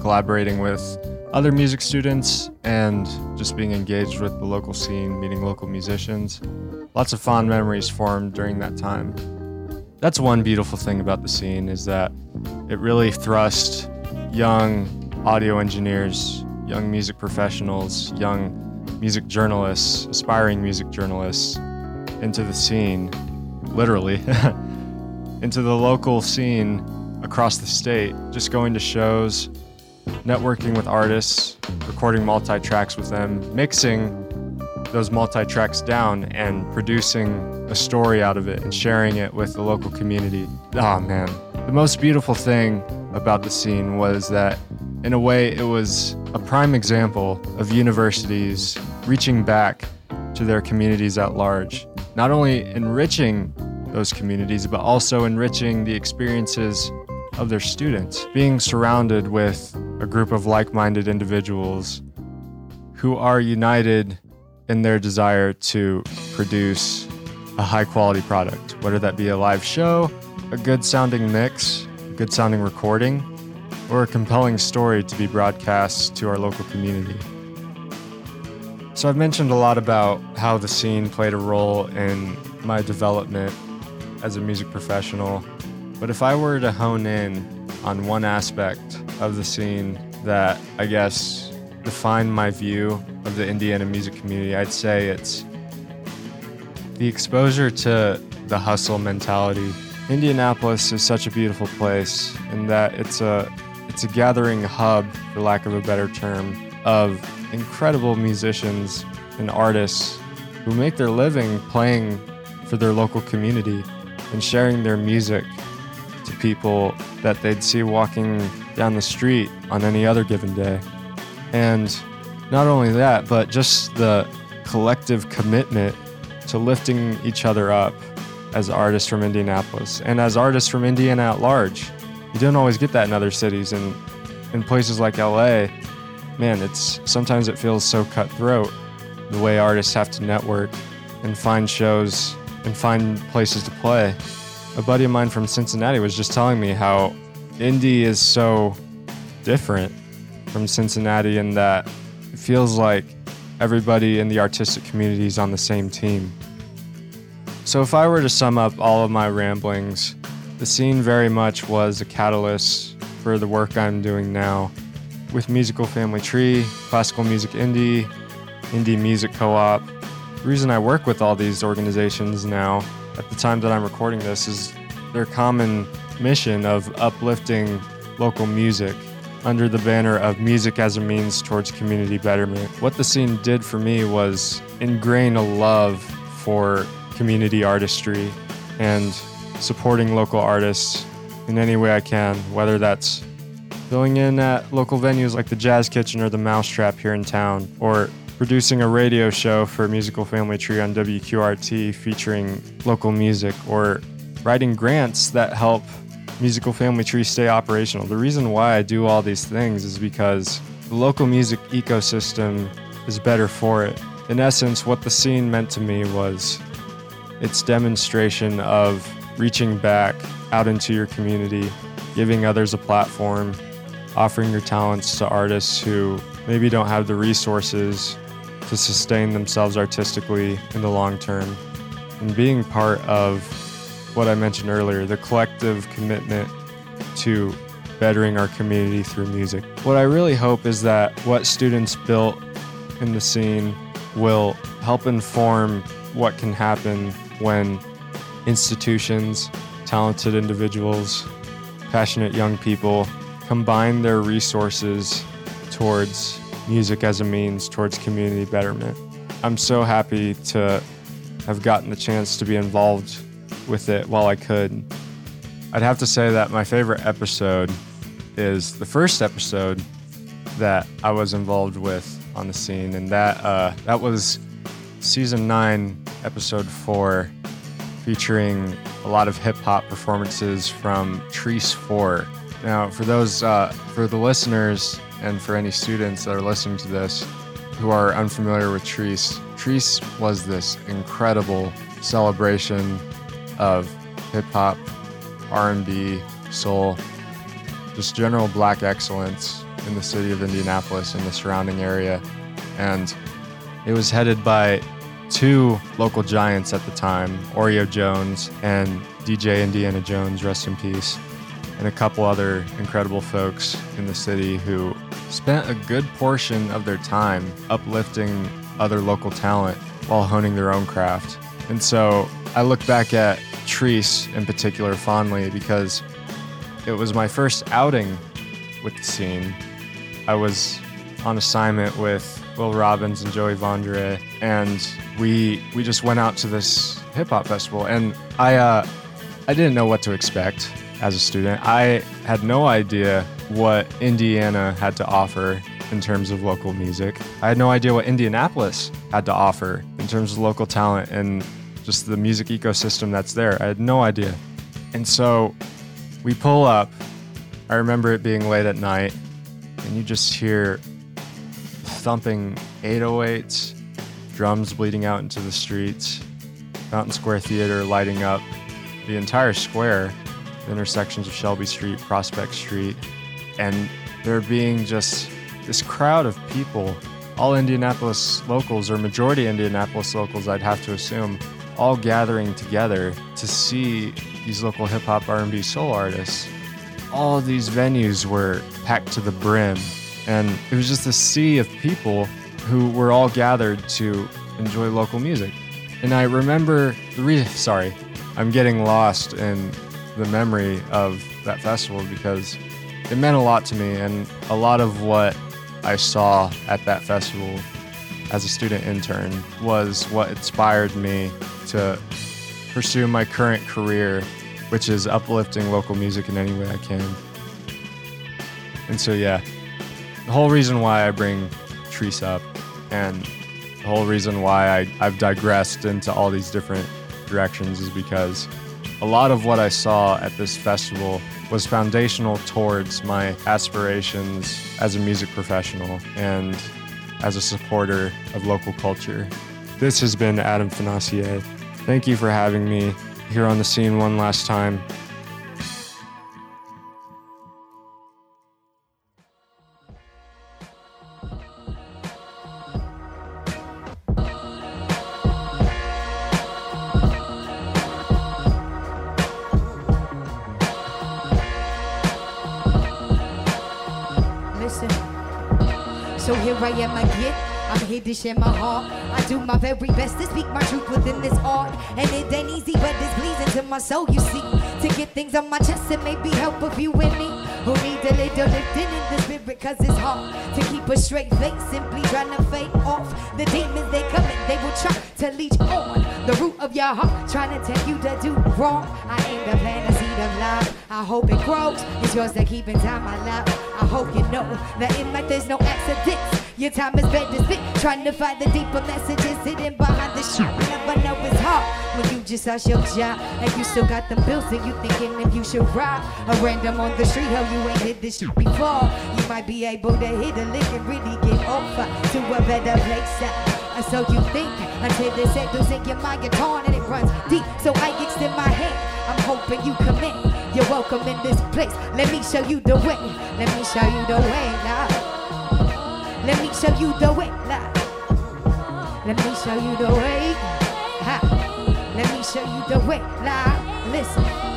collaborating with other music students and just being engaged with the local scene, meeting local musicians. Lots of fond memories formed during that time. That's one beautiful thing about the scene is that it really thrust young audio engineers, young music professionals, young music journalists, aspiring music journalists into the scene, literally, into the local scene across the state, just going to shows, networking with artists, recording multi tracks with them, mixing those multi tracks down, and producing a story out of it and sharing it with the local community. Oh man. The most beautiful thing about the scene was that, in a way, it was a prime example of universities reaching back to their communities at large, not only enriching those communities, but also enriching the experiences of their students. Being surrounded with a group of like minded individuals who are united in their desire to produce a high quality product, whether that be a live show, a good sounding mix, a good sounding recording, or a compelling story to be broadcast to our local community. So, I've mentioned a lot about how the scene played a role in my development as a music professional. But if I were to hone in on one aspect of the scene that I guess defined my view of the Indiana music community, I'd say it's the exposure to the hustle mentality. Indianapolis is such a beautiful place in that it's a it's a gathering hub, for lack of a better term, of incredible musicians and artists who make their living playing for their local community and sharing their music to people that they'd see walking down the street on any other given day. And not only that, but just the collective commitment to lifting each other up as artists from Indianapolis and as artists from Indiana at large. You don't always get that in other cities and in places like LA, man, it's sometimes it feels so cutthroat the way artists have to network and find shows and find places to play. A buddy of mine from Cincinnati was just telling me how Indy is so different from Cincinnati in that it feels like everybody in the artistic community is on the same team. So, if I were to sum up all of my ramblings, the scene very much was a catalyst for the work I'm doing now with Musical Family Tree, Classical Music Indy, Indie Music Co op. The reason I work with all these organizations now at the time that I'm recording this is their common mission of uplifting local music under the banner of music as a means towards community betterment. What the scene did for me was ingrain a love for community artistry and supporting local artists in any way I can, whether that's filling in at local venues like the Jazz Kitchen or the Mousetrap here in town, or producing a radio show for Musical Family Tree on WQRT featuring local music, or writing grants that help Musical Family Tree stay operational. The reason why I do all these things is because the local music ecosystem is better for it. In essence, what the scene meant to me was its demonstration of reaching back out into your community, giving others a platform, offering your talents to artists who maybe don't have the resources to sustain themselves artistically in the long term, and being part of what I mentioned earlier the collective commitment to bettering our community through music. What I really hope is that what students built in the scene will help inform what can happen when institutions, talented individuals, passionate young people combine their resources towards music as a means towards community betterment. I'm so happy to have gotten the chance to be involved with it while I could. I'd have to say that my favorite episode is the first episode that I was involved with on the scene, and that uh, that was season nine, episode four, featuring a lot of hip hop performances from Chreece Four. Now, for those uh, for the listeners and for any students that are listening to this who are unfamiliar with Chreece, Chreece was this incredible celebration of hip hop, R&B, soul, just general black excellence in the city of Indianapolis and the surrounding area. And it was headed by two local giants at the time, Oreo Jones and DJ Indiana Jones, rest in peace, and a couple other incredible folks in the city who spent a good portion of their time uplifting other local talent while honing their own craft. And so I look back at Chreece in particular fondly because it was my first outing with the scene. I was on assignment with Will Robbins and Joey Vondre, and we we just went out to this hip hop festival, and I uh, I didn't know what to expect as a student. I had no idea what Indiana had to offer in terms of local music. I had no idea what Indianapolis had to offer in terms of local talent and just the music ecosystem that's there. I had no idea. And so we pull up. I remember it being late at night, and you just hear thumping 808s, drums bleeding out into the streets, Fountain Square Theater lighting up the entire square, the intersections of Shelby Street, Prospect Street, and there being just this crowd of people, all Indianapolis locals, or majority Indianapolis locals, I'd have to assume, all gathering together to see these local hip hop, R&B, soul artists. All these venues were packed to the brim, and it was just a sea of people who were all gathered to enjoy local music. And I remember the reason. Sorry, I'm getting lost in the memory of that festival because it meant a lot to me, and a lot of what I saw at that festival as a student intern was what inspired me to pursue my current career, which is uplifting local music in any way I can. And so, yeah, the whole reason why I bring Chreece up and the whole reason why I, I've digressed into all these different directions is because a lot of what I saw at this festival was foundational towards my aspirations as a music professional and as a supporter of local culture. This has been Adam Financier. Thank you for having me here on the scene one last time. To share my heart. I do my very best to speak my truth within this art. And it ain't easy, but it's pleasing to my soul, you see. To get things on my chest, it may be help if you and me. Who need a little lifting in the cause it's hard to keep a straight face. Simply trying to fake off the demons they come in. They will try to leech on the root of your heart, trying to tell you to do wrong. I ain't to plant a of love. I hope it grows. It's yours to keep in time, my love. I hope you know that in life there's no accidents. Your time is spent to spit, trying to find the deeper messages hidden behind the shit. Never hard when you just lost your job and you still got them bills and you thinking if you should rob a random on the street. Oh, you ain't hit this shit before. You might be able to hit a lick and really get over to a better place. Uh, so you think until it settles in your mind, you're torn and it runs deep. So I extend my hand. I'm hoping you commit. You're welcome in this place. Let me show you the way. Let me show you the way now. Let me show you the way. now. Let me show you the way. Show you the way. Now, listen.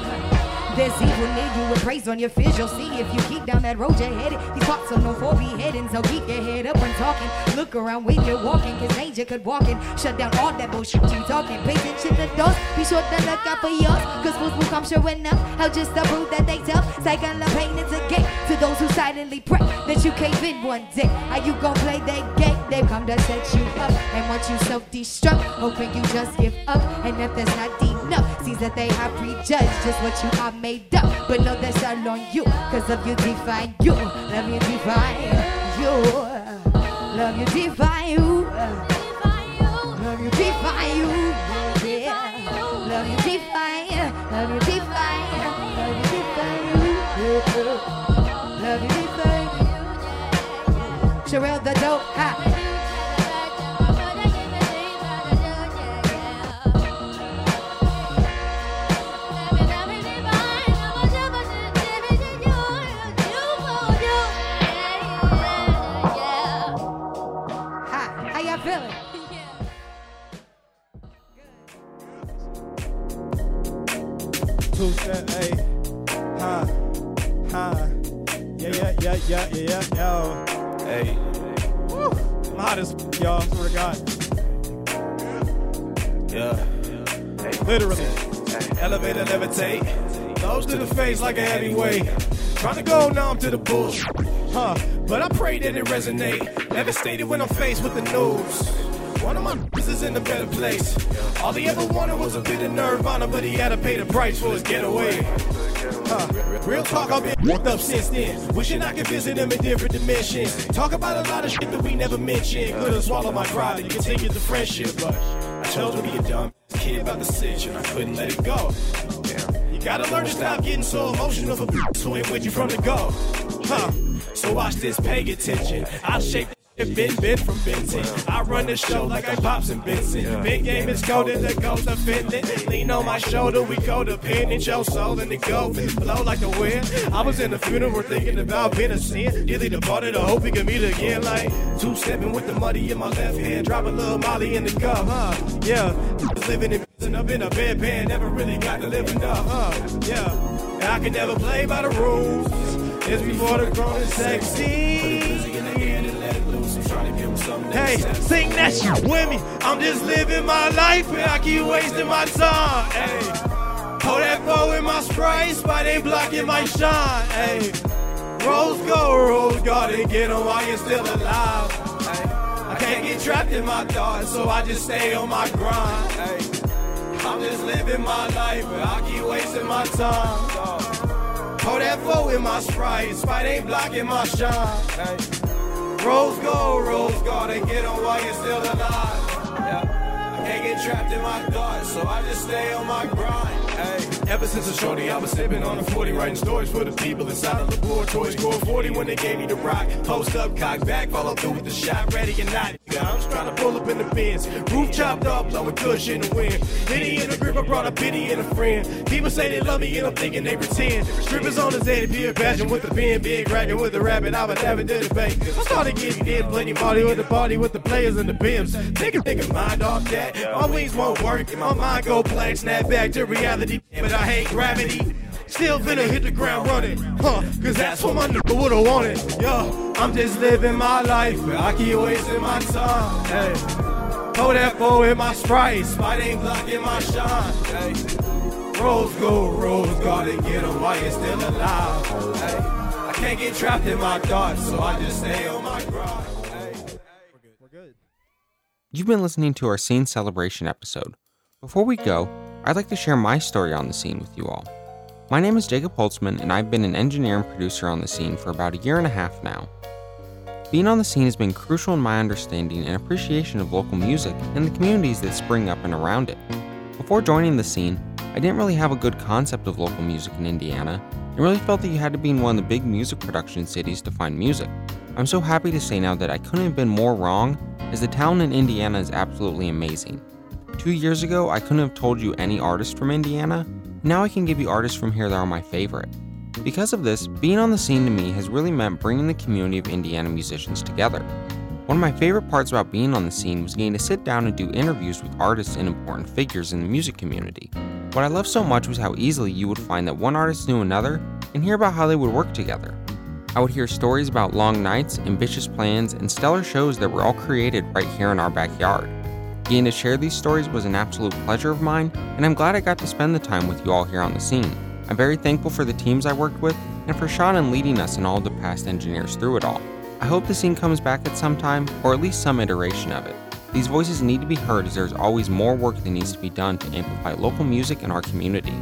There's evil near you with praise on your fizz. You'll see if you keep down that road you're headed. These parts are known for beheading, so keep your head up when talking. Look around when you're walking, cause danger could walk in. Shut down all that bullshit you talking. Pay attention to those. Be sure to look out for yours, cause fools will come sure enough. How just to prove that they tough. Cycle of pain is a gate to those who silently pray that you cave in one day. How you gon' play that game? They've come to set you up and want you self-destruct. Hoping you just give up, and if that's not enough, seems that they have prejudged just what you are made up. But no, that's all on you, cause of you define you. Love you define you. Love you define you. Love you define you. Love you define. Love you define. Love you define Love you define. Sherelle the dope. Ha. Two step, hey, ha, ha, yeah, yeah, yeah, yeah, yeah, yeah, yo, hey, Woo. I'm hot as y'all, swear to God. Yeah, hey, literally, elevator levitate, nose to the face like a heavyweight, trying to go numb to the bullshit, huh? But I pray that it resonate. Devastated when I'm faced with the news. One of my is in a better place. All he ever wanted was a bit of nirvana, but he had to pay the price for his getaway. Huh. Real talk, I've been worked up since then. Wishing I could visit him in different dimensions. Talk about a lot of shit that we never mentioned. Could've swallowed my pride and continued the friendship, but I told him be a dumb kid about the situation. I couldn't let it go. You gotta learn to stop getting so emotional for who ain't with you from the go. Huh. So watch this, pay attention. I'll shape been been from Benton. I run the show like I pops and Benson. Big game is golden, the goes to Finland. Lean on my shoulder, we go to pin and your soul and the go flow like the wind. I was in the funeral thinking about being a sin. Dilly departed, I hope we can meet again. Like two stepping with the money in my left hand, drop a little molly in the cup, huh? Yeah, living in and up in a bedpan, never really got to live enough, huh? Yeah, and I can never play by the rules. It's before the grown and sexy. Hey, sing that shit with me. I'm just living my life and I keep wasting my time. Hey, hold that bow in my sprite, spot ain't blocking my shine. Hey, rose gold, rose garden, get on while you're still alive. Hey, I can't get trapped in my thoughts, so I just stay on my grind. Hey, I'm just living my life, but I keep wasting my time. Hold that foe in my sprite, spite ain't blocking my shine. Hey. Rose gold, rose gold, and get on while you're still alive. Yeah. Can't get trapped in my thoughts, so I just stay on my grind. Hey. Ever since a shorty, I was sipping on a 40, writing stories for the people inside of the laboratory. Score 40 when they gave me the rock. Post up, cock back, follow through with the shot, ready or not. I'm just trying to pull up in the bins. Roof chopped off, blowing kush in the wind. Pity in the grip, I brought a pity in a friend. People say they love me, and I'm thinking they pretend. Strippers on his head, be a passion with the pen, big racking with the rabbit. I would never do the bank. I started getting in, plenty party with the party with the players and the pimps. Take a of mind off that. My wings won't work, my mind go blank. Snap back to reality, but I hate gravity. Still finna hit the ground running, huh? Cause that's what my nigga would've wanted. Yo, I'm just living my life, but I keep wasting my time. Hey, hold that foe in my sprite, spite ain't blocking my shine. Hey, rose gold, rose gotta get 'em while you're still alive. Hey, I can't get trapped in my thoughts, so I just stay on my grind. You've been listening to our scene celebration episode. Before we go, I'd like to share my story on the scene with you all. My name is Jacob Holtzman, and I've been an engineer and producer on the scene for about a year and a half now. Being on the scene has been crucial in my understanding and appreciation of local music and the communities that spring up and around it. Before joining the scene, I didn't really have a good concept of local music in Indiana and really felt that you had to be in one of the big music production cities to find music. I'm so happy to say now that I couldn't have been more wrong, as the town in Indiana is absolutely amazing. Two years ago, I couldn't have told you any artist from Indiana. Now I can give you artists from here that are my favorite. Because of this, being on the scene to me has really meant bringing the community of Indiana musicians together. One of my favorite parts about being on the scene was getting to sit down and do interviews with artists and important figures in the music community. What I loved so much was how easily you would find that one artist knew another and hear about how they would work together. I would hear stories about long nights, ambitious plans, and stellar shows that were all created right here in our backyard. Getting to share these stories was an absolute pleasure of mine, and I'm glad I got to spend the time with you all here on the scene. I'm very thankful for the teams I worked with and for Sean in leading us and all the past engineers through it all. I hope the scene comes back at some time, or at least some iteration of it. These voices need to be heard as there's always more work that needs to be done to amplify local music in our community.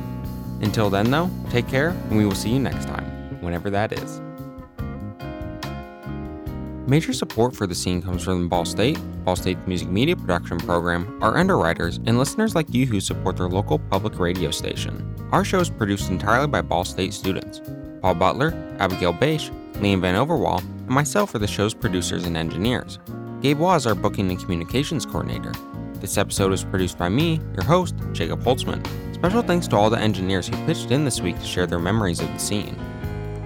Until then, though, take care, and we will see you next time, whenever that is. Major support for the scene comes from Ball State, Ball State's music media production program, our underwriters, and listeners like you who support their local public radio station. Our show is produced entirely by Ball State students. Paul Butler, Abigail Beisch, Liam Van Overwall, and myself are the show's producers and engineers. Gabe Waugh is our booking and communications coordinator. This episode was produced by me, your host, Jacob Holtzman. Special thanks to all the engineers who pitched in this week to share their memories of the scene.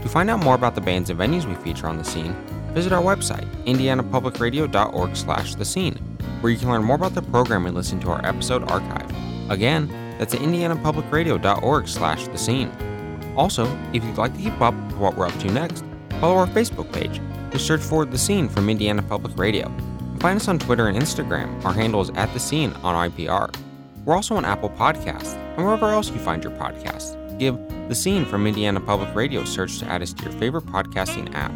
To find out more about the bands and venues we feature on the scene, visit our website, indianapublicradio.org slash the scene, where you can learn more about the program and listen to our episode archive. Again, that's at indianapublicradio.org slash the scene. Also, if you'd like to keep up with what we're up to next, follow our Facebook page. Just search for The Scene from Indiana Public Radio. Find us on Twitter and Instagram. Our handle is at The Scene on IPR. We're also on Apple Podcasts and wherever else you find your podcasts. Give The Scene from Indiana Public Radio search to add us to your favorite podcasting app.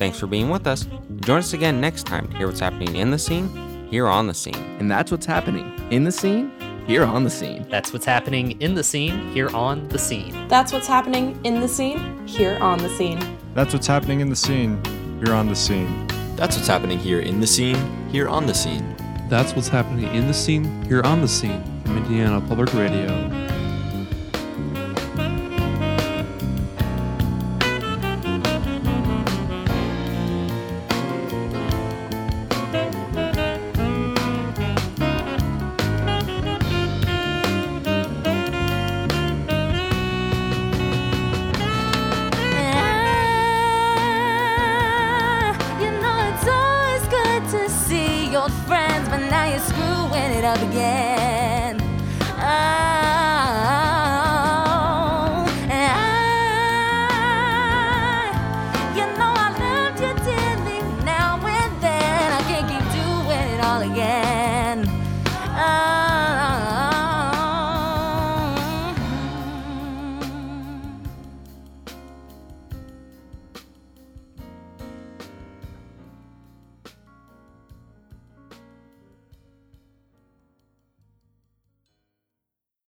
Thanks for being with us. Join us again next time to hear what's happening in the scene, here on the scene. And that's what's happening in the scene, here on the scene. That's what's happening in the scene, here on the scene. That's what's happening in the scene, here on the scene. That's what's happening in the scene. You're on the scene. That's what's happening here in the scene, here on the scene. That's what's happening in the scene, here on the scene, from Indiana Public Radio.